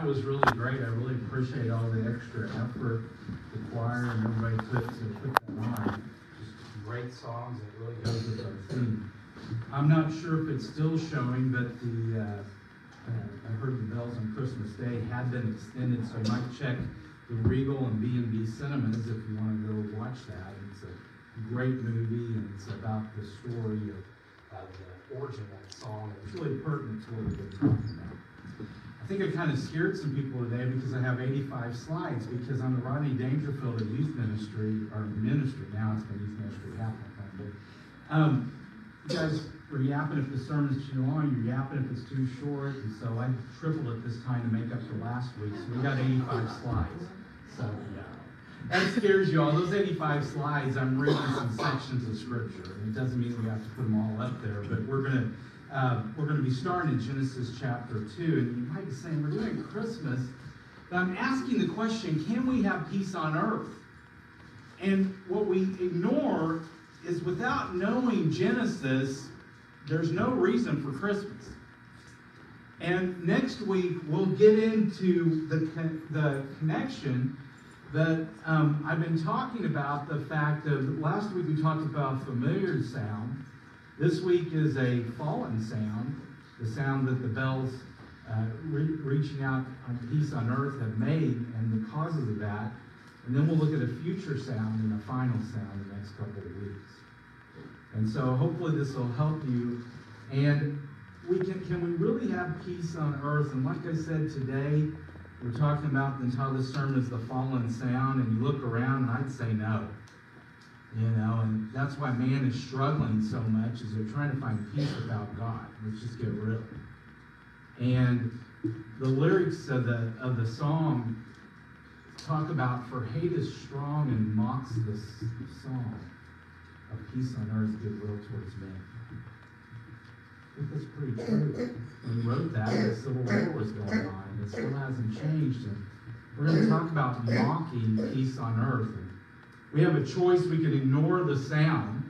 That was really great. I really appreciate all the extra effort the choir and everybody put to put that on. Just great songs. It really goes with our theme. I'm not sure if it's still showing, but the uh, uh, I heard the bells on Christmas Day had been extended, so you might check the Regal and B and B Cinemas if you want to go watch that. It's a great movie, and it's about the story of the origin of that song. It's really pertinent to what we've been talking about. I think I kind of scared some people today because I have 85 slides because on the Rodney Dangerfield at Youth Ministry, or ministry now, it's Youth Ministry half um, you guys were yapping if the sermon's too long, you're yapping if it's too short, and so I tripled it this time to make up for last week, so we got 85 slides. So, yeah. That scares you all. Those 85 slides, I'm reading some sections of scripture. And it doesn't mean we have to put them all up there, but we're going to uh, we're going to be starting in Genesis chapter 2. And you might be saying, we're doing Christmas. But I'm asking the question, can we have peace on earth? And what we ignore is without knowing Genesis, there's no reason for Christmas. And next week, we'll get into the, the connection that um, I've been talking about the fact of last week we talked about familiar sound. This week is a fallen sound, the sound that the bells uh, re- reaching out on peace on earth have made and the causes of that. And then we'll look at a future sound and a final sound the next couple of weeks. And so hopefully this will help you. And we can can we really have peace on earth? And like I said today, we're talking about the entire sermon is the fallen sound, and you look around, and I'd say no. You know, and that's why man is struggling so much, is they're trying to find peace without God. Let's just get real. And the lyrics of the of the song talk about for hate is strong and mocks the song of peace on earth, goodwill towards men. I think that's pretty true. When he wrote that, the Civil War was going on. and It still hasn't changed. And we're going to talk about mocking peace on earth. And we have a choice. We can ignore the sound,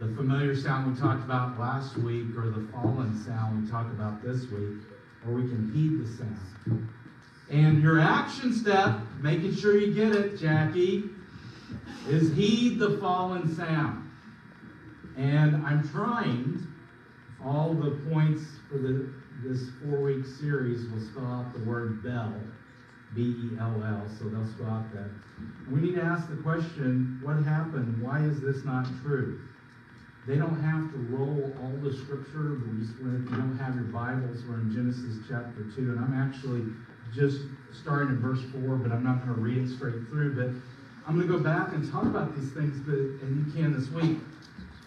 the familiar sound we talked about last week, or the fallen sound we talked about this week, or we can heed the sound. And your action step, making sure you get it, Jackie, is heed the fallen sound. And I'm trying all the points for the, this four-week series will spell out the word bell, B-E-L-L, so they'll spell out that. We need to ask the question, what happened? Why is this not true? They don't have to roll all the scripture. We just, if you don't have your Bibles, we're in Genesis chapter 2, and I'm actually just starting in verse 4, but I'm not going to read it straight through. But I'm going to go back and talk about these things, but and you can this week.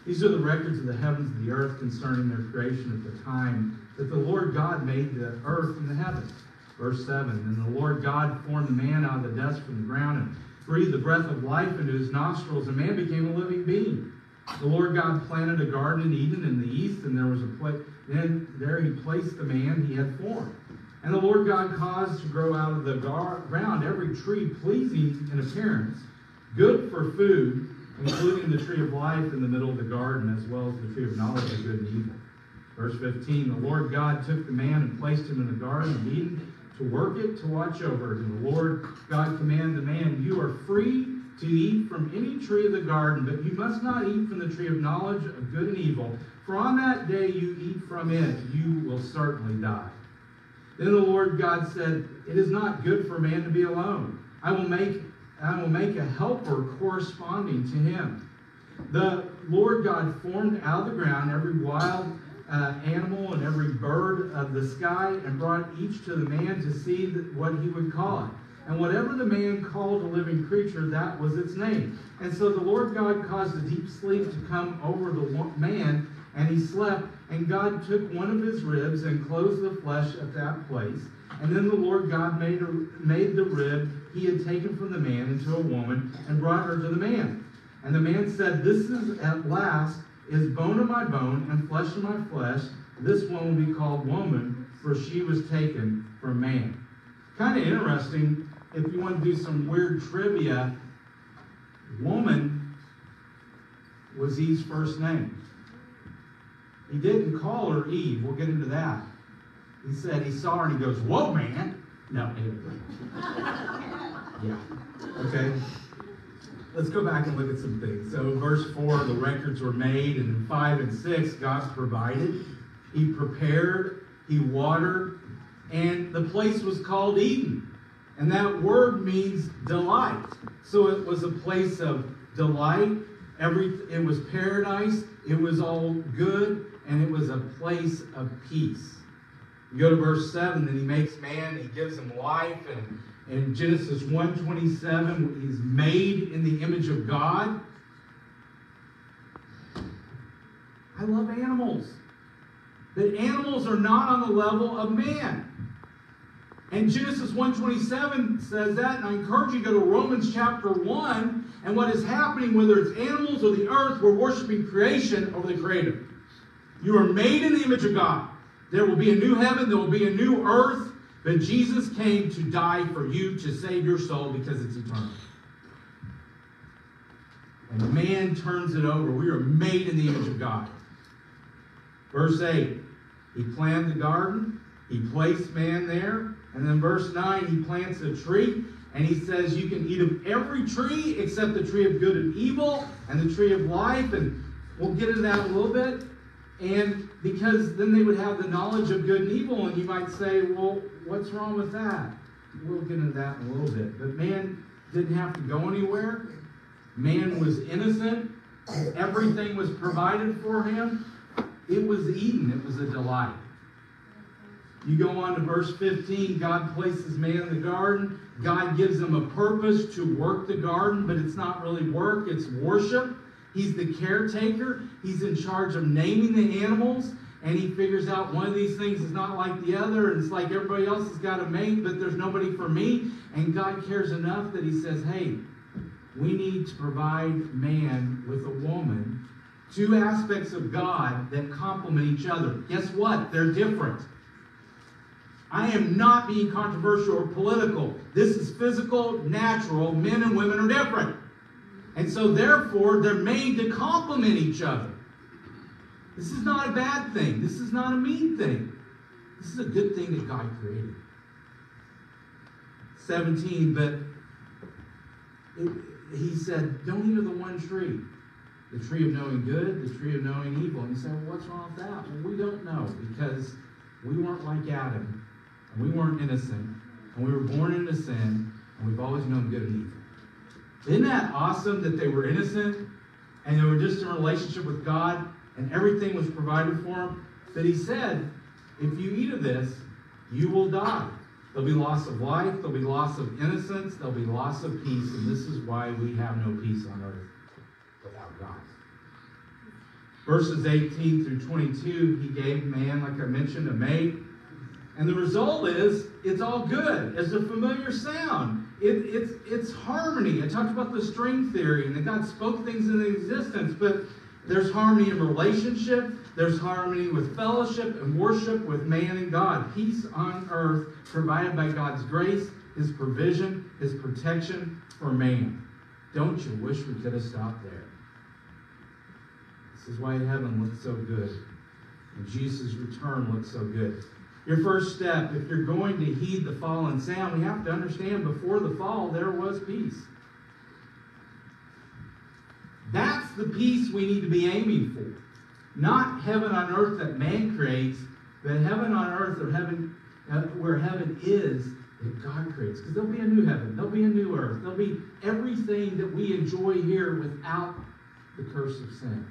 These are the records of the heavens and the earth concerning their creation at the time that the Lord God made the earth and the heavens. Verse 7 And the Lord God formed the man out of the dust from the ground and breathed the breath of life into his nostrils, and man became a living being. The Lord God planted a garden in Eden in the east, and there was a place. Then there he placed the man he had formed. And the Lord God caused to grow out of the gar- ground every tree pleasing in appearance, good for food, including the tree of life in the middle of the garden, as well as the tree of knowledge of good and evil. Verse 15 The Lord God took the man and placed him in the garden of Eden to work it, to watch over it. And the Lord God commanded the man, You are free to eat from any tree of the garden, but you must not eat from the tree of knowledge of good and evil, for on that day you eat from it, you will certainly die. Then the Lord God said, It is not good for man to be alone. I will make I will make a helper corresponding to him. The Lord God formed out of the ground every wild uh, animal and every bird of the sky and brought each to the man to see what he would call it. And whatever the man called a living creature, that was its name. And so the Lord God caused a deep sleep to come over the man, and he slept. And God took one of his ribs and closed the flesh at that place. And then the Lord God made, a, made the rib he had taken from the man into a woman and brought her to the man. And the man said, This is at last is bone of my bone and flesh of my flesh. This one will be called woman, for she was taken from man. Kind of interesting if you want to do some weird trivia. Woman was Eve's first name. He didn't call her Eve. We'll get into that. He said he saw her and he goes, Whoa, man. No, yeah. Okay. Let's go back and look at some things. So, verse 4, the records were made, and in 5 and 6, God provided. He prepared, He watered, and the place was called Eden. And that word means delight. So it was a place of delight. Every it was paradise. It was all good, and it was a place of peace. You go to verse 7, then he makes man, he gives him life, and in Genesis 1:27, he's made in the image of God. I love animals. But animals are not on the level of man. And Genesis 1:27 says that, and I encourage you to go to Romans chapter 1, and what is happening, whether it's animals or the earth, we're worshiping creation over the creator. You are made in the image of God. There will be a new heaven, there will be a new earth, but Jesus came to die for you to save your soul because it's eternal. And man turns it over. We are made in the image of God. Verse 8, he planted the garden, he placed man there, and then verse 9, he plants a tree, and he says, You can eat of every tree except the tree of good and evil and the tree of life. And we'll get into that a little bit. And because then they would have the knowledge of good and evil, and you might say, Well, what's wrong with that? We'll get into that in a little bit. But man didn't have to go anywhere, man was innocent, everything was provided for him. It was Eden, it was a delight. You go on to verse 15, God places man in the garden. God gives him a purpose to work the garden, but it's not really work, it's worship. He's the caretaker. He's in charge of naming the animals, and he figures out one of these things is not like the other, and it's like everybody else has got a mate, but there's nobody for me. And God cares enough that he says, hey, we need to provide man with a woman, two aspects of God that complement each other. Guess what? They're different. I am not being controversial or political. This is physical, natural. Men and women are different. And so, therefore, they're made to complement each other. This is not a bad thing. This is not a mean thing. This is a good thing that God created. 17, but it, he said, Don't eat of the one tree. The tree of knowing good, the tree of knowing evil. And you say, Well, what's wrong with that? Well, we don't know because we weren't like Adam and we weren't innocent, and we were born into sin, and we've always known good and evil. Isn't that awesome that they were innocent and they were just in relationship with God and everything was provided for them? That he said, if you eat of this, you will die. There'll be loss of life, there'll be loss of innocence, there'll be loss of peace, and this is why we have no peace on earth without God. Verses 18 through 22, he gave man, like I mentioned, a mate and the result is it's all good. It's a familiar sound. It, it's, it's harmony. I talked about the string theory and that God spoke things into existence, but there's harmony in relationship, there's harmony with fellowship and worship with man and God. Peace on earth provided by God's grace, His provision, His protection for man. Don't you wish we could have stopped there? This is why heaven looks so good. And Jesus' return looks so good. Your first step, if you're going to heed the fallen sound, we have to understand before the fall there was peace. That's the peace we need to be aiming for. Not heaven on earth that man creates, but heaven on earth or heaven uh, where heaven is that God creates. Because there'll be a new heaven, there'll be a new earth, there'll be everything that we enjoy here without the curse of sin.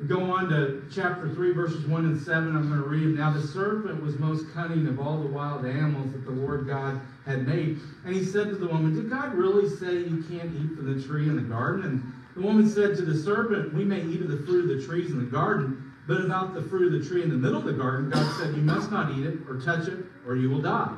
We go on to chapter 3, verses 1 and 7. I'm going to read them. Now, the serpent was most cunning of all the wild animals that the Lord God had made. And he said to the woman, Did God really say you can't eat from the tree in the garden? And the woman said to the serpent, We may eat of the fruit of the trees in the garden, but about the fruit of the tree in the middle of the garden, God said, You must not eat it or touch it, or you will die.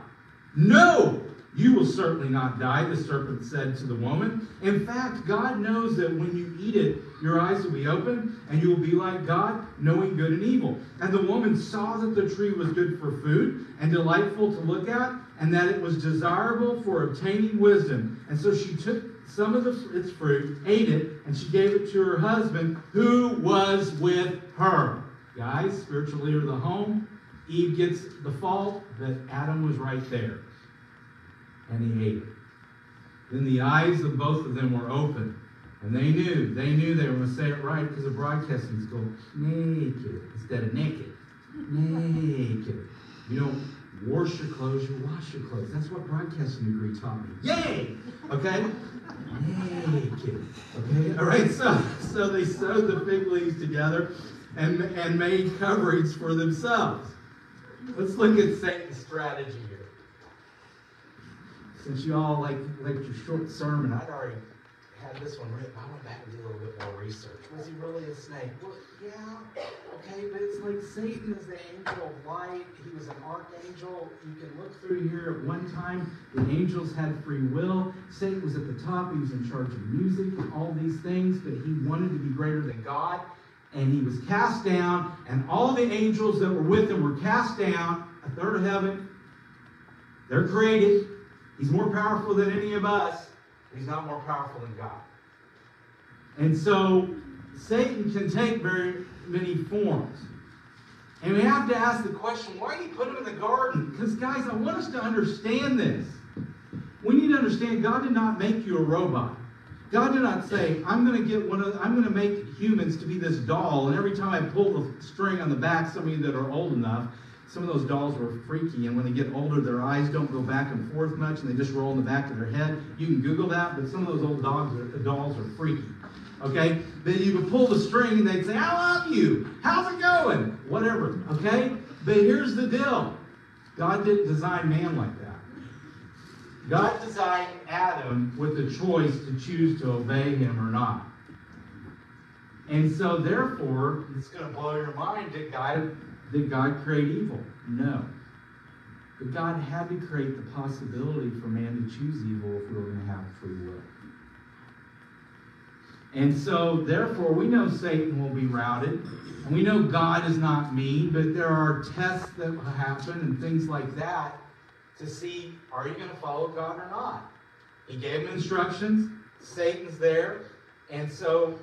No, you will certainly not die, the serpent said to the woman. In fact, God knows that when you eat it, your eyes will be open, and you will be like God, knowing good and evil. And the woman saw that the tree was good for food and delightful to look at, and that it was desirable for obtaining wisdom. And so she took some of the, its fruit, ate it, and she gave it to her husband, who was with her. Guys, spiritual leader of the home, Eve gets the fault, but Adam was right there. And he hated. Then the eyes of both of them were open. And they knew, they knew they were going to say it right because the broadcasting school, naked instead of naked. Naked. You don't wash your clothes, you wash your clothes. That's what broadcasting degree taught me. Yay! Okay? Naked. Okay? All right, so, so they sewed the fig leaves together and, and made coverings for themselves. Let's look at Satan's strategy here. Since you all like, like your short sermon, I'd already had this one written. I went back and did a little bit more research. Was he really a snake? Well, yeah, okay, but it's like Satan is the angel of light. He was an archangel. You can look through here at one time, the angels had free will. Satan was at the top. He was in charge of music and all these things, but he wanted to be greater than God. And he was cast down, and all the angels that were with him were cast down, a third of heaven. They're created. He's more powerful than any of us. He's not more powerful than God. And so Satan can take very many forms. And we have to ask the question why did he put him in the garden? Because, guys, I want us to understand this. We need to understand God did not make you a robot. God did not say, I'm going to get one of, I'm going to make humans to be this doll, and every time I pull the string on the back, some of you that are old enough, some of those dolls were freaky, and when they get older, their eyes don't go back and forth much, and they just roll in the back of their head. You can Google that, but some of those old dogs are, dolls are freaky. Okay? Then you would pull the string, and they'd say, I love you. How's it going? Whatever. Okay? But here's the deal God didn't design man like that. God designed Adam with the choice to choose to obey him or not. And so, therefore, it's going to blow your mind. Did God, did God create evil? No. But God had to create the possibility for man to choose evil if we were going to have free will. And so, therefore, we know Satan will be routed. And we know God is not mean, but there are tests that will happen and things like that to see are you going to follow God or not? He gave him instructions. Satan's there. And so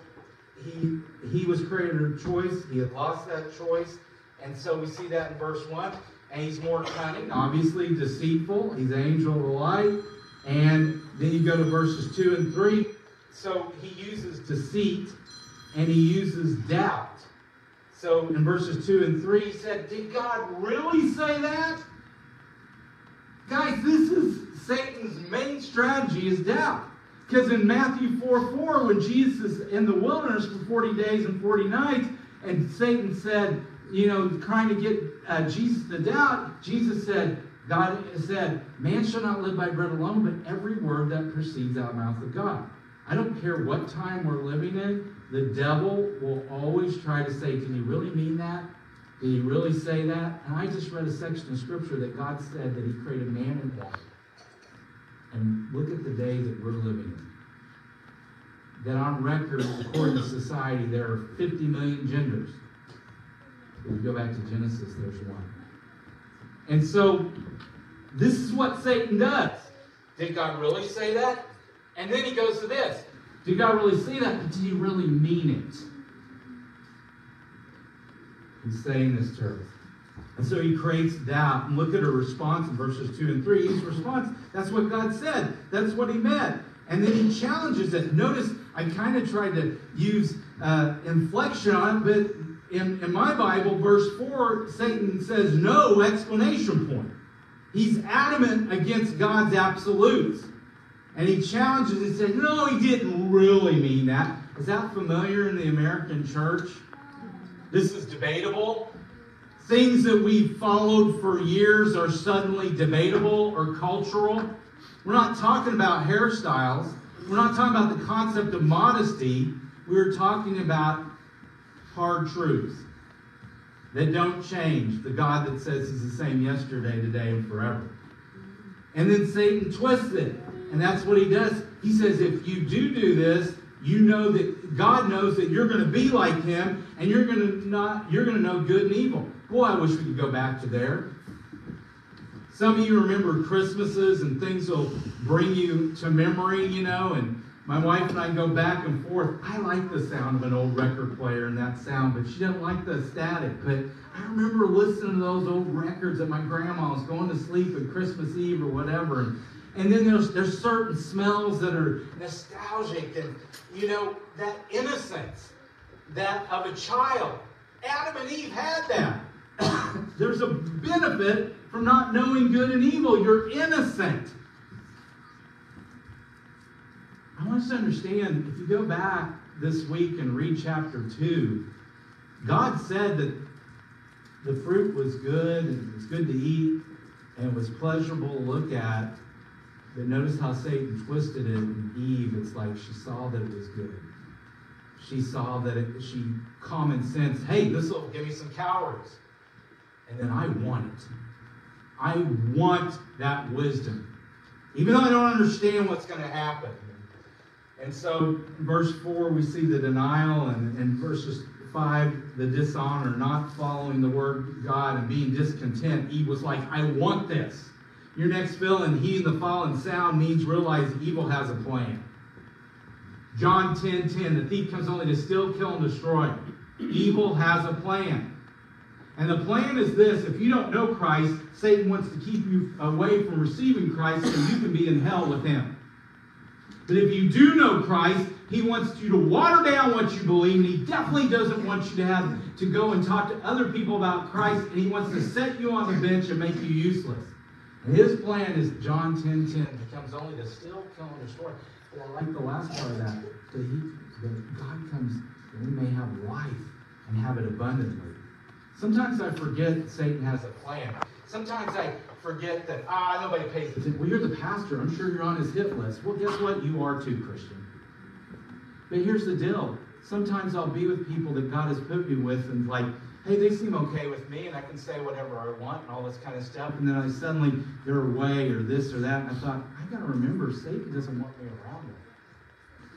he he was created a choice. He had lost that choice. And so we see that in verse 1. And he's more cunning, obviously deceitful. He's an angel of light. And then you go to verses 2 and 3. So he uses deceit and he uses doubt. So in verses 2 and 3, he said, Did God really say that? Guys, this is Satan's main strategy is doubt. Because in Matthew 4 4, when Jesus is in the wilderness for 40 days and 40 nights, and Satan said, you know, trying to get uh, Jesus to doubt, Jesus said, God said, Man shall not live by bread alone, but every word that proceeds out of the mouth of God. I don't care what time we're living in, the devil will always try to say, Can you really mean that? Did he really say that? And I just read a section of scripture that God said that he created man and woman. And look at the day that we're living in. That on record, according to society, there are 50 million genders. If you go back to Genesis, there's one. And so, this is what Satan does. Did God really say that? And then he goes to this. Did God really say that? But did he really mean it? He's saying this to her. And so he creates doubt. And look at her response in verses 2 and 3. His response, that's what God said. That's what he meant. And then he challenges it. Notice I kind of tried to use uh, inflection on it, but in, in my Bible, verse 4, Satan says no explanation point. He's adamant against God's absolutes. And he challenges and says, No, he didn't really mean that. Is that familiar in the American church? This is debatable. Things that we've followed for years are suddenly debatable or cultural. We're not talking about hairstyles. We're not talking about the concept of modesty. We're talking about hard truths that don't change. The God that says He's the same yesterday, today, and forever. And then Satan twists it. And that's what he does. He says, if you do do this, you know that God knows that you're going to be like him and you're going to not you're going to know good and evil. Boy, I wish we could go back to there. Some of you remember Christmases and things will bring you to memory, you know, and My wife and I go back and forth. I like the sound of an old record player and that sound, but she doesn't like the static. But I remember listening to those old records at my grandma's, going to sleep at Christmas Eve or whatever. And, and then there's, there's certain smells that are nostalgic and, you know, that innocence that of a child. Adam and Eve had that. there's a benefit from not knowing good and evil. You're innocent. I want us to understand if you go back this week and read chapter 2, God said that the fruit was good and it was good to eat and it was pleasurable to look at. But notice how Satan twisted it in Eve. It's like she saw that it was good. She saw that it, she common sense, hey, this will give me some calories. And then I want it. I want that wisdom. Even though I don't understand what's going to happen. And so, verse 4, we see the denial, and in verses 5, the dishonor, not following the word of God and being discontent. Eve was like, I want this. Your next fill in he the fallen sound means realize evil has a plan. John 10 10, the thief comes only to steal, kill, and destroy. Evil has a plan. And the plan is this if you don't know Christ, Satan wants to keep you away from receiving Christ so you can be in hell with him. But if you do know Christ, he wants you to water down what you believe, and he definitely doesn't want you to have to go and talk to other people about Christ, and he wants to set you on the bench and make you useless. His plan is John 10 10 becomes only to still kill, and destroy. But I like the last part of that. That, he, that God comes that we may have life and have it abundantly. Sometimes I forget Satan has a plan. Sometimes I forget that, ah, nobody pays attention. Well, you're the pastor. I'm sure you're on his hit list. Well, guess what? You are too, Christian. But here's the deal. Sometimes I'll be with people that God has put me with, and like, hey, they seem okay with me, and I can say whatever I want and all this kind of stuff. And then I suddenly, they're away or this or that. And I thought, I got to remember, Satan doesn't want me around them.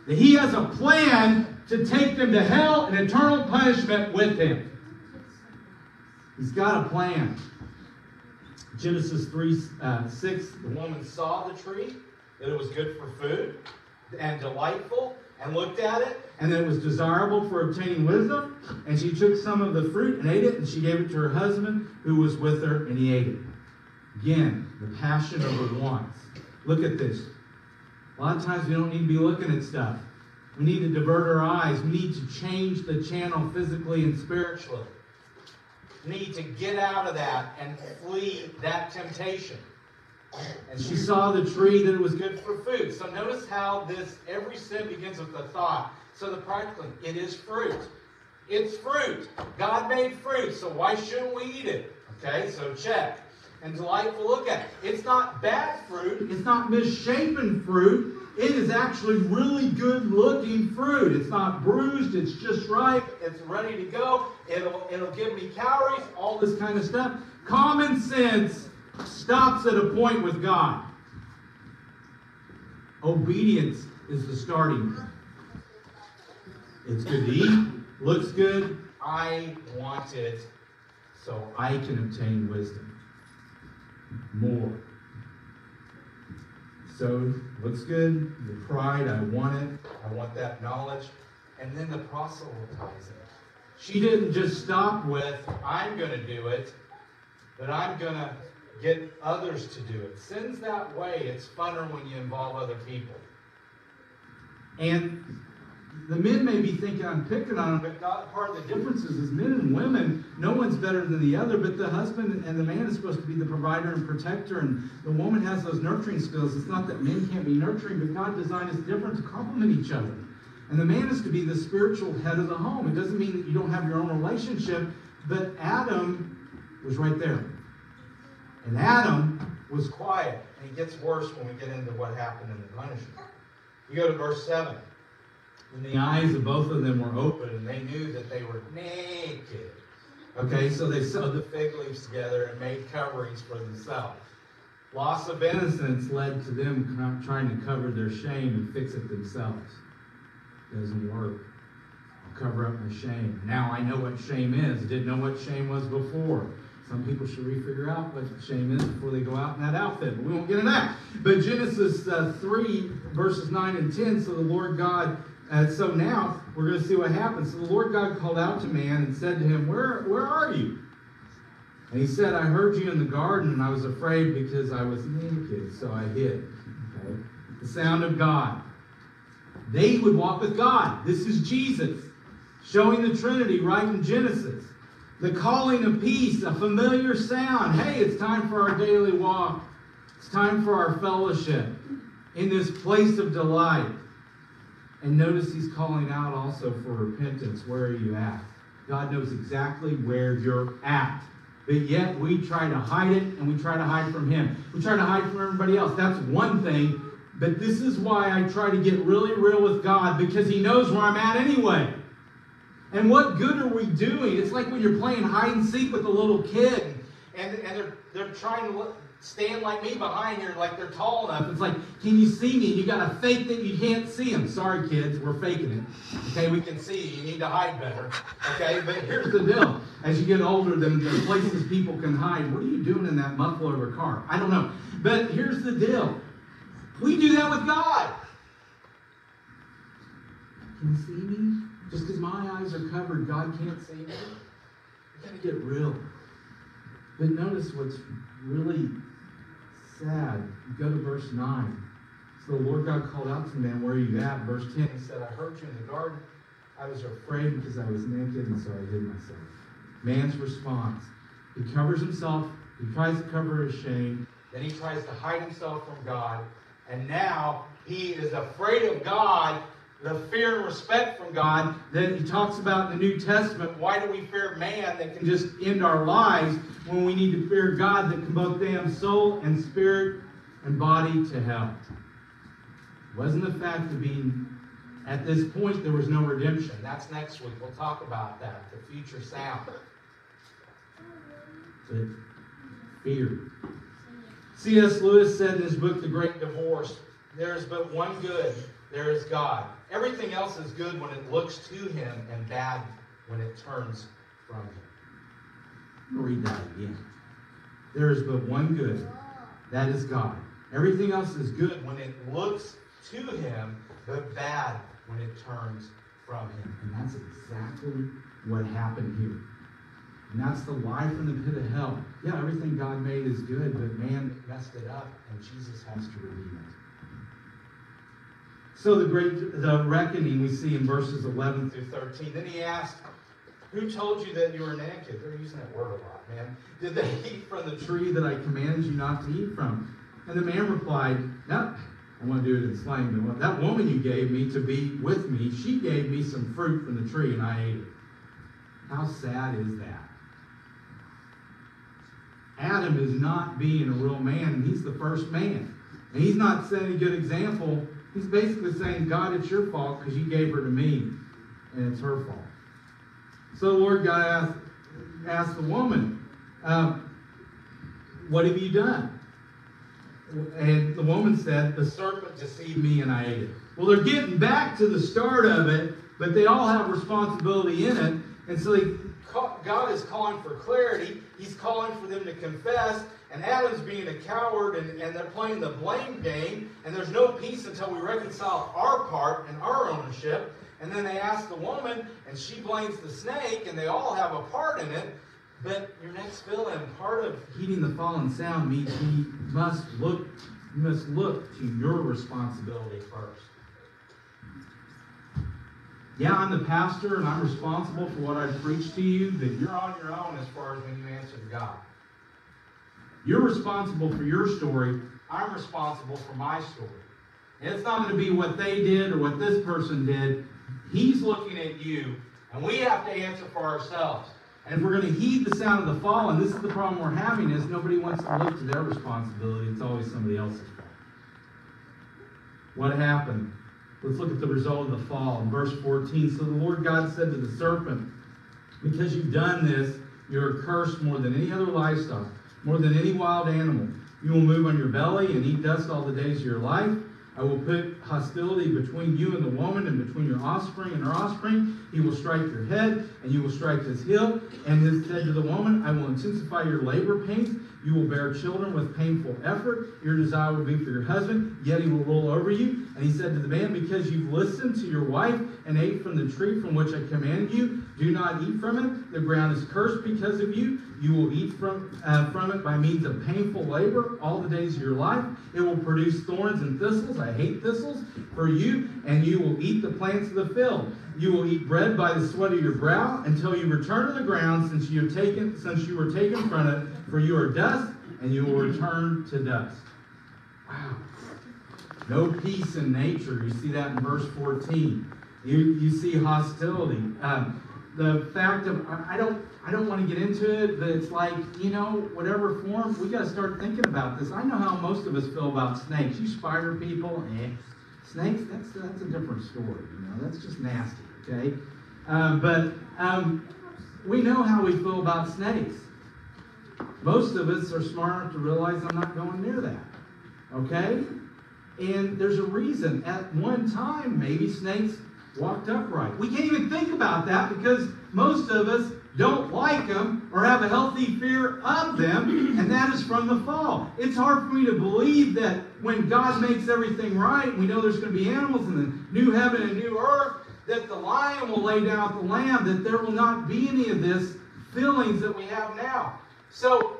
That he has a plan to take them to hell and eternal punishment with him. He's got a plan. Genesis 3 uh, 6, the woman saw the tree, that it was good for food and delightful, and looked at it, and that it was desirable for obtaining wisdom. And she took some of the fruit and ate it, and she gave it to her husband who was with her, and he ate it. Again, the passion of over wants. Look at this. A lot of times we don't need to be looking at stuff. We need to divert our eyes. We need to change the channel physically and spiritually need to get out of that and flee that temptation. And she saw the tree that it was good for food. So notice how this every sin begins with a thought. So the practically, it is fruit. It's fruit. God made fruit, so why shouldn't we eat it? Okay, so check. And delightful look at. it. It's not bad fruit. It's not misshapen fruit. It is actually really good looking fruit. It's not bruised, it's just ripe, it's ready to go. It'll, it'll give me calories, all this kind of stuff. Common sense stops at a point with God. Obedience is the starting point. It's good to eat, looks good. I want it so I can obtain wisdom. More. So, looks good. The pride, I want it. I want that knowledge. And then the proselytizing. She didn't just stop with, I'm going to do it, but I'm going to get others to do it. Sin's that way. It's funner when you involve other people. And the men may be thinking I'm picking on them, but God, part of the difference is, is men and women, no one's better than the other, but the husband and the man is supposed to be the provider and protector, and the woman has those nurturing skills. It's not that men can't be nurturing, but God designed us different to complement each other. And the man is to be the spiritual head of the home. It doesn't mean that you don't have your own relationship, but Adam was right there. And Adam was quiet, and it gets worse when we get into what happened in the punishment. You go to verse 7. And the eyes of both of them were open, and they knew that they were naked. Okay, so they sewed the fig leaves together and made coverings for themselves. Loss of innocence led to them trying to cover their shame and fix it themselves. Doesn't work. I'll cover up my shame. Now I know what shame is. Didn't know what shame was before. Some people should refigure out what shame is before they go out in that outfit, but we won't get into that. But Genesis uh, 3, verses 9 and 10, so the Lord God, uh, so now we're going to see what happens. So the Lord God called out to man and said to him, Where, where are you? And he said, I heard you in the garden, and I was afraid because I was naked, so I hid. Okay? The sound of God. They would walk with God. This is Jesus, showing the Trinity right in Genesis. The calling of peace, a familiar sound. Hey, it's time for our daily walk. It's time for our fellowship in this place of delight. And notice he's calling out also for repentance. Where are you at? God knows exactly where you're at. But yet we try to hide it and we try to hide from him. We try to hide from everybody else. That's one thing. But this is why I try to get really real with God because he knows where I'm at anyway. And what good are we doing? It's like when you're playing hide and seek with a little kid and, and they're, they're trying to look, stand like me behind here, like they're tall enough. It's like, can you see me? You got to fake that you can't see them. Sorry, kids, we're faking it. Okay, we can see you. You need to hide better. Okay, but here's the deal. As you get older, then the places people can hide. What are you doing in that muffler of a car? I don't know. But here's the deal. We do that with God. Can you see me? Just because my eyes are covered, God can't see me? We got to get real. But notice what's really sad. You go to verse 9. So the Lord God called out to the man, Where are you at? Verse 10, he said, I heard you in the garden. I was afraid because I was naked, and so I hid myself. Man's response. He covers himself. He tries to cover his shame. Then he tries to hide himself from God. And now he is afraid of God, the fear and respect from God that he talks about in the New Testament. Why do we fear man that can just end our lives when we need to fear God that can both damn soul and spirit and body to hell? It wasn't the fact of being at this point there was no redemption. That's next week. We'll talk about that, the future sound. But fear. C.S. Lewis said in his book, The Great Divorce, there is but one good, there is God. Everything else is good when it looks to him and bad when it turns from him. Read that again. There is but one good, that is God. Everything else is good when it looks to him, but bad when it turns from him. And that's exactly what happened here. And that's the life in the pit of hell. Yeah, everything God made is good, but man messed it up, and Jesus has to redeem it. So the great the reckoning we see in verses 11 through 13. Then he asked, Who told you that you were naked? They're using that word a lot, man. Did they eat from the tree that I commanded you not to eat from? And the man replied, No, I want to do it in slang. But that woman you gave me to be with me, she gave me some fruit from the tree and I ate it. How sad is that? Adam is not being a real man, and he's the first man. And he's not setting a good example. He's basically saying, God, it's your fault because you gave her to me, and it's her fault. So the Lord God asked, asked the woman, uh, What have you done? And the woman said, The serpent deceived me and I ate it. Well, they're getting back to the start of it, but they all have responsibility in it. And so God is calling for clarity. He's calling for them to confess. And Adam's being a coward, and, and they're playing the blame game. And there's no peace until we reconcile our part and our ownership. And then they ask the woman, and she blames the snake, and they all have a part in it. But your next fill in, part of heeding the fallen sound means we must look, you must look to your responsibility first. Yeah, I'm the pastor and I'm responsible for what I preach to you, but you're on your own as far as when you answer to God. You're responsible for your story. I'm responsible for my story. And it's not going to be what they did or what this person did. He's looking at you, and we have to answer for ourselves. And if we're going to heed the sound of the fall, and this is the problem we're having, is nobody wants to look to their responsibility. It's always somebody else's fault. What happened? Let's look at the result of the fall in verse 14. So the Lord God said to the serpent, Because you've done this, you're cursed more than any other livestock, more than any wild animal. You will move on your belly and eat dust all the days of your life. I will put hostility between you and the woman, and between your offspring and her offspring. He will strike your head, and you will strike his heel. And he said to the woman, I will intensify your labor pains. You will bear children with painful effort. Your desire will be for your husband, yet he will rule over you. And he said to the man, Because you've listened to your wife and ate from the tree from which I commanded you, do not eat from it. The ground is cursed because of you. You will eat from, uh, from it by means of painful labor all the days of your life. It will produce thorns and thistles. I hate thistles for you, and you will eat the plants of the field. You will eat bread by the sweat of your brow until you return to the ground, since you have taken, since you were taken from it. For you are dust, and you will return to dust. Wow. No peace in nature. You see that in verse 14. You, you see hostility. Um, the fact of I don't I don't want to get into it, but it's like you know whatever form we got to start thinking about this. I know how most of us feel about snakes. You spider people, eh? Snakes that's that's a different story. You know that's just nasty. Okay, um, but um, we know how we feel about snakes. Most of us are smart enough to realize I'm not going near that. Okay, and there's a reason. At one time, maybe snakes walked upright. We can't even think about that because most of us don't like them or have a healthy fear of them, and that is from the fall. It's hard for me to believe that when God makes everything right, we know there's going to be animals in the new heaven and new earth, that the lion will lay down with the lamb, that there will not be any of this feelings that we have now. So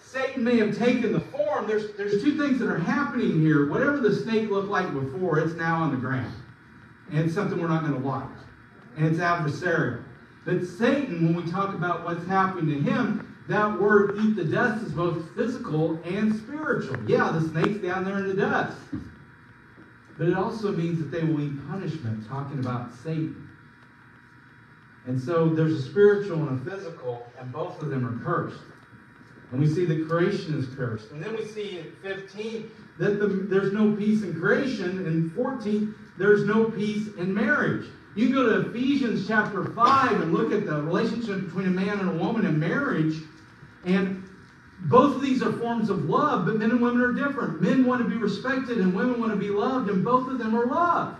Satan may have taken the form. There's, there's two things that are happening here. Whatever the snake looked like before, it's now on the ground and it's something we're not going to like. And it's adversarial. But Satan, when we talk about what's happening to him, that word eat the dust is both physical and spiritual. Yeah, the snake's down there in the dust. But it also means that they will eat punishment, talking about Satan. And so there's a spiritual and a physical, and both of them are cursed. And we see that creation is cursed. And then we see in 15 that the, there's no peace in creation. And 14, there's no peace in marriage. You go to Ephesians chapter 5 and look at the relationship between a man and a woman in marriage. And both of these are forms of love, but men and women are different. Men want to be respected and women want to be loved, and both of them are love.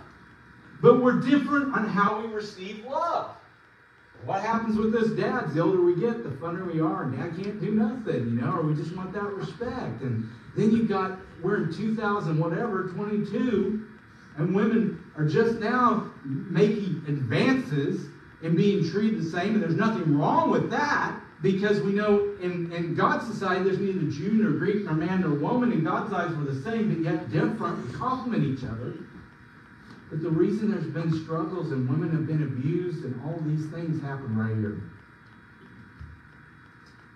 But we're different on how we receive love. What happens with us dads? The older we get, the funner we are. Dad can't do nothing, you know, or we just want that respect. And then you got, we're in 2000, whatever, 22, and women are just now making advances in being treated the same, and there's nothing wrong with that because we know in, in God's society there's neither Jew nor Greek nor man nor woman. In God's eyes, we're the same, but yet different. We complement each other. But the reason there's been struggles and women have been abused and all these things happen right here.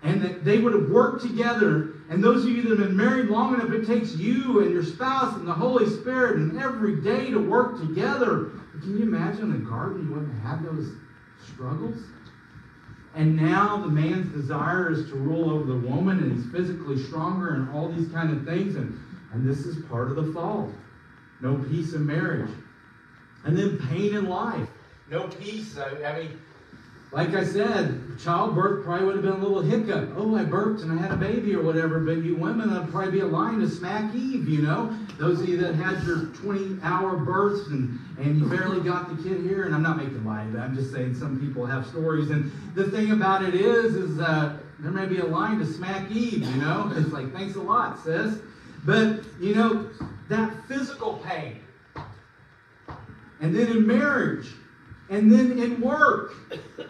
And that they would have worked together. And those of you that have been married long enough, it takes you and your spouse and the Holy Spirit and every day to work together. Can you imagine in a garden you wouldn't have those struggles? And now the man's desire is to rule over the woman, and he's physically stronger and all these kind of things. And, and this is part of the fall. No peace in marriage. And then pain in life. No peace. I, I mean, like I said, childbirth probably would have been a little hiccup. Oh, I burped and I had a baby or whatever. But you women, would probably be a line to smack Eve, you know? Those of you that had your 20 hour births and, and you barely got the kid here. And I'm not making light of it. I'm just saying some people have stories. And the thing about it is, is uh, there may be a line to smack Eve, you know? It's like, thanks a lot, sis. But, you know, that physical pain. And then in marriage, and then in work,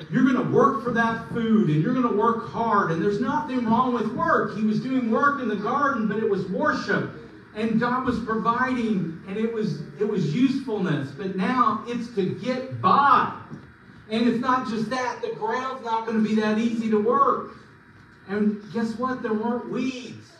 you're going to work for that food and you're going to work hard. And there's nothing wrong with work. He was doing work in the garden, but it was worship. And God was providing and it was it was usefulness. But now it's to get by. And it's not just that, the ground's not going to be that easy to work. And guess what? There weren't weeds.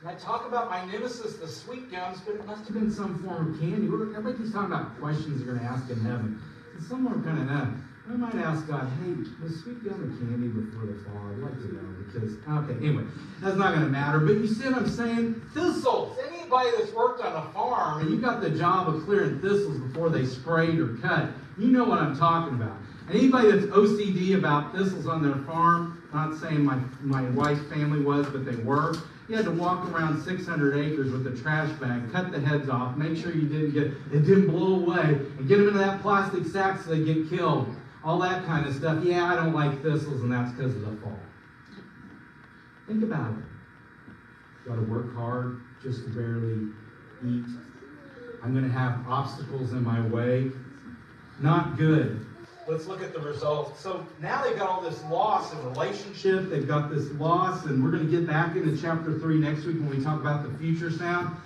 And I talk about my nemesis, the sweet gums, but it must have been some form of candy. Everybody keeps talking about questions they're going to ask in heaven. And some are kind of not. I might ask God, hey, was sweet gum a candy before the fall? I'd like to know because, okay, anyway, that's not going to matter. But you see what I'm saying? Thistles. Anybody that's worked on a farm and you got the job of clearing thistles before they sprayed or cut, you know what I'm talking about. Anybody that's OCD about thistles on their farm, Not saying my, my wife's family was, but they were. You had to walk around 600 acres with a trash bag, cut the heads off, make sure you didn't get it didn't blow away, and get them into that plastic sack so they get killed. All that kind of stuff. Yeah, I don't like thistles, and that's because of the fall. Think about it. Got to work hard just to barely eat. I'm going to have obstacles in my way. Not good. Let's look at the results. So now they've got all this loss in relationship. They've got this loss, and we're going to get back into chapter 3 next week when we talk about the future sound.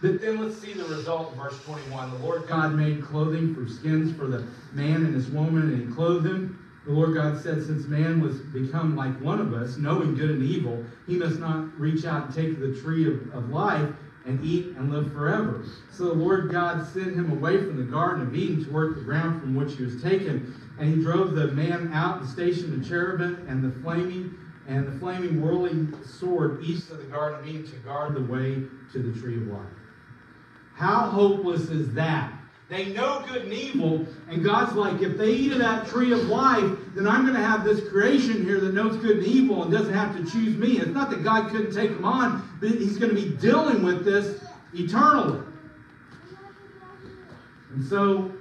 But then let's see the result in verse 21. The Lord God made clothing from skins for the man and his woman, and he clothed them. The Lord God said, Since man was become like one of us, knowing good and evil, he must not reach out and take the tree of, of life and eat and live forever. So the Lord God sent him away from the Garden of Eden to work the ground from which he was taken. And he drove the man out and stationed the cherubim and the flaming and the flaming whirling sword east of the Garden of Eden to guard the way to the tree of life. How hopeless is that? They know good and evil, and God's like, if they eat of that tree of life, then I'm going to have this creation here that knows good and evil and doesn't have to choose me. It's not that God couldn't take them on, but He's going to be dealing with this eternally. And so,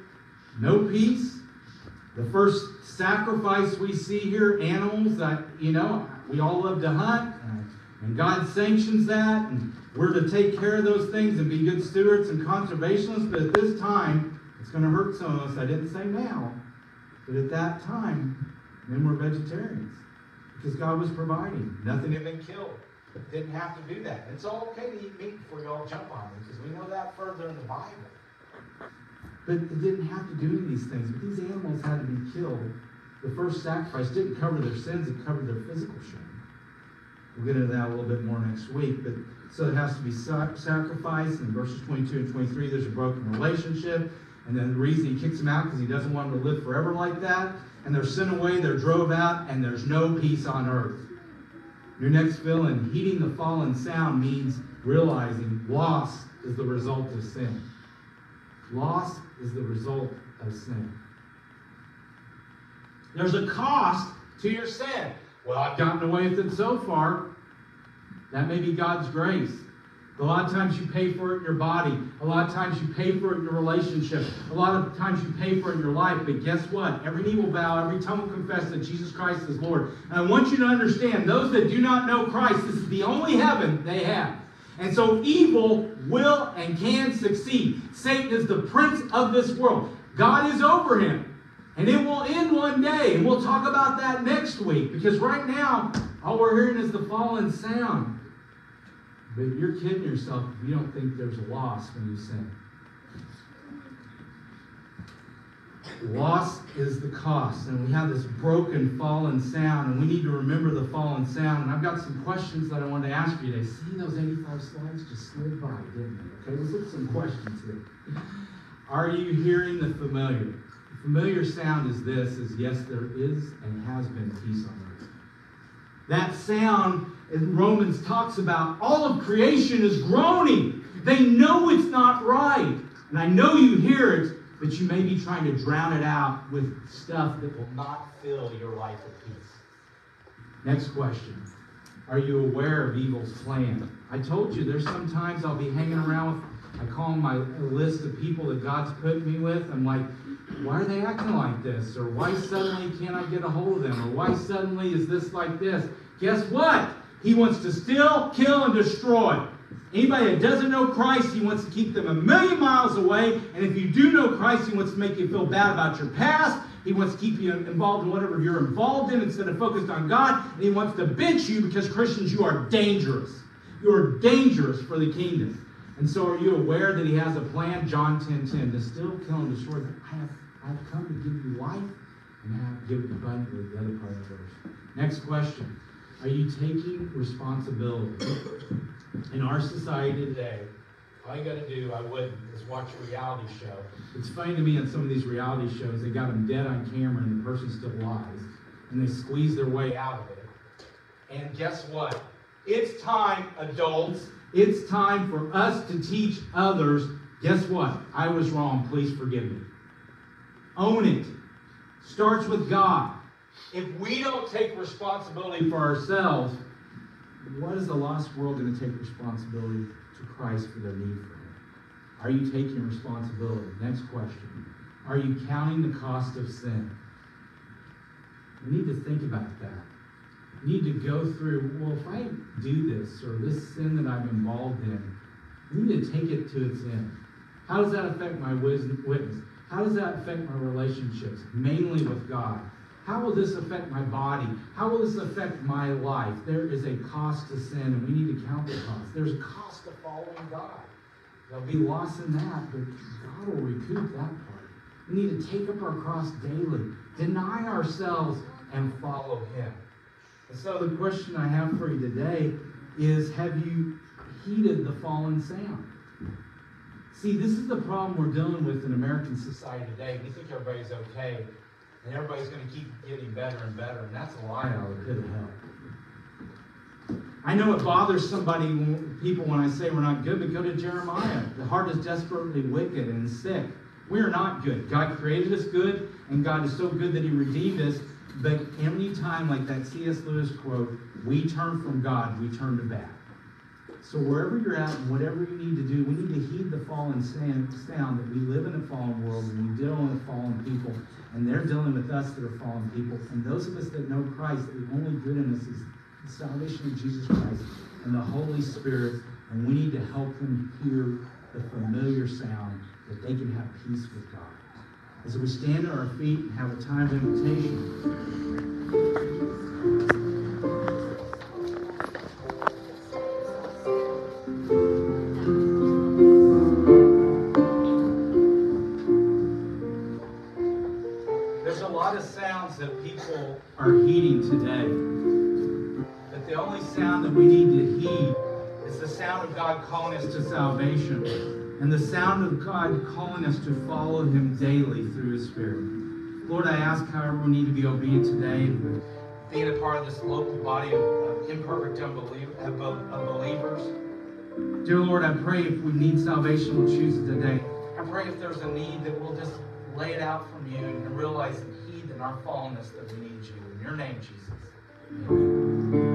no peace. The first sacrifice we see here, animals that, you know, we all love to hunt, and God sanctions that, and we're to take care of those things and be good stewards and conservationists, but at this time, it's going to hurt some of us. I didn't say now, but at that time, men were vegetarians because God was providing. Nothing had been killed. Didn't have to do that. It's all okay to eat meat before you all jump on me because we know that further in the Bible. But it didn't have to do any of these things. But these animals had to be killed. The first sacrifice didn't cover their sins, it covered their physical shame. We'll get into that a little bit more next week. But so it has to be sacrificed. In verses 22 and 23, there's a broken relationship. And then the reason he kicks them out because he doesn't want them to live forever like that. And they're sent away, they're drove out, and there's no peace on earth. Your next villain, heeding the fallen sound means realizing loss is the result of sin. Loss is the result of sin. There's a cost to your sin. Well, I've gotten away with it so far. That may be God's grace. A lot of times you pay for it in your body. A lot of times you pay for it in your relationship. A lot of times you pay for it in your life. But guess what? Every knee will bow, every tongue will confess that Jesus Christ is Lord. And I want you to understand those that do not know Christ, this is the only heaven they have. And so evil will and can succeed. Satan is the prince of this world. God is over him. And it will end one day. And we'll talk about that next week. Because right now, all we're hearing is the fallen sound. But you're kidding yourself if you don't think there's a loss when you sin. Loss is the cost, and we have this broken, fallen sound, and we need to remember the fallen sound. And I've got some questions that I wanted to ask you today. See, those 85 slides just slid by, didn't they? Okay, let's look at some questions here. Are you hearing the familiar? The familiar sound is this: is yes, there is and has been peace on earth. That sound in Romans talks about all of creation is groaning. They know it's not right. And I know you hear it, but you may be trying to drown it out with stuff that will not fill your life with peace. Next question. Are you aware of evil's plan? I told you there's sometimes I'll be hanging around with, I call them my list of people that God's put me with. I'm like, why are they acting like this? Or why suddenly can't I get a hold of them? Or why suddenly is this like this? Guess what? He wants to steal, kill, and destroy. Anybody that doesn't know Christ, he wants to keep them a million miles away. And if you do know Christ, he wants to make you feel bad about your past. He wants to keep you involved in whatever you're involved in instead of focused on God. And he wants to bench you because Christians, you are dangerous. You are dangerous for the kingdom. And so are you aware that he has a plan? John 10 10 to still kill and destroy. I have, I have come to give you life and I have given abundantly the other part of the verse. Next question. Are you taking responsibility? In our society today, all you got to do, I wouldn't, is watch a reality show. It's funny to me on some of these reality shows, they got them dead on camera and the person still lies. And they squeeze their way out of it. And guess what? It's time, adults, it's time for us to teach others. Guess what? I was wrong. Please forgive me. Own it. Starts with God. If we don't take responsibility for ourselves, what is the lost world going to take responsibility to Christ for their need for Him? Are you taking responsibility? Next question. Are you counting the cost of sin? We need to think about that. We need to go through, well, if I do this or this sin that I'm involved in, I need to take it to its end. How does that affect my witness? How does that affect my relationships, mainly with God? How will this affect my body? How will this affect my life? There is a cost to sin, and we need to count the cost. There's a cost to following God. There'll be loss in that, but God will recoup that part. We need to take up our cross daily, deny ourselves, and follow Him. And so the question I have for you today is have you heeded the fallen sound? See, this is the problem we're dealing with in American society today. We think everybody's okay, and everybody's going to keep getting better and better, and that's a lie out of of hell. I know it bothers somebody, people, when I say we're not good, but go to Jeremiah. The heart is desperately wicked and sick. We are not good. God created us good, and God is so good that He redeemed us. But any time, like that C.S. Lewis quote, we turn from God, we turn to bad. So wherever you're at and whatever you need to do, we need to heed the fallen sound that we live in a fallen world and we deal with fallen people, and they're dealing with us that are fallen people. And those of us that know Christ, the only good in us is the salvation of Jesus Christ and the Holy Spirit, and we need to help them hear the familiar sound that they can have peace with God. As we stand on our feet and have a time of invitation. That we need to heed is the sound of God calling us to salvation and the sound of God calling us to follow Him daily through His Spirit. Lord, I ask, however, we need to be obedient today, being a part of this local body of, of imperfect unbelievers. Dear Lord, I pray if we need salvation, we'll choose it today. I pray if there's a need that we'll just lay it out from you and realize and heed in our fallenness that we need you. In your name, Jesus. Amen.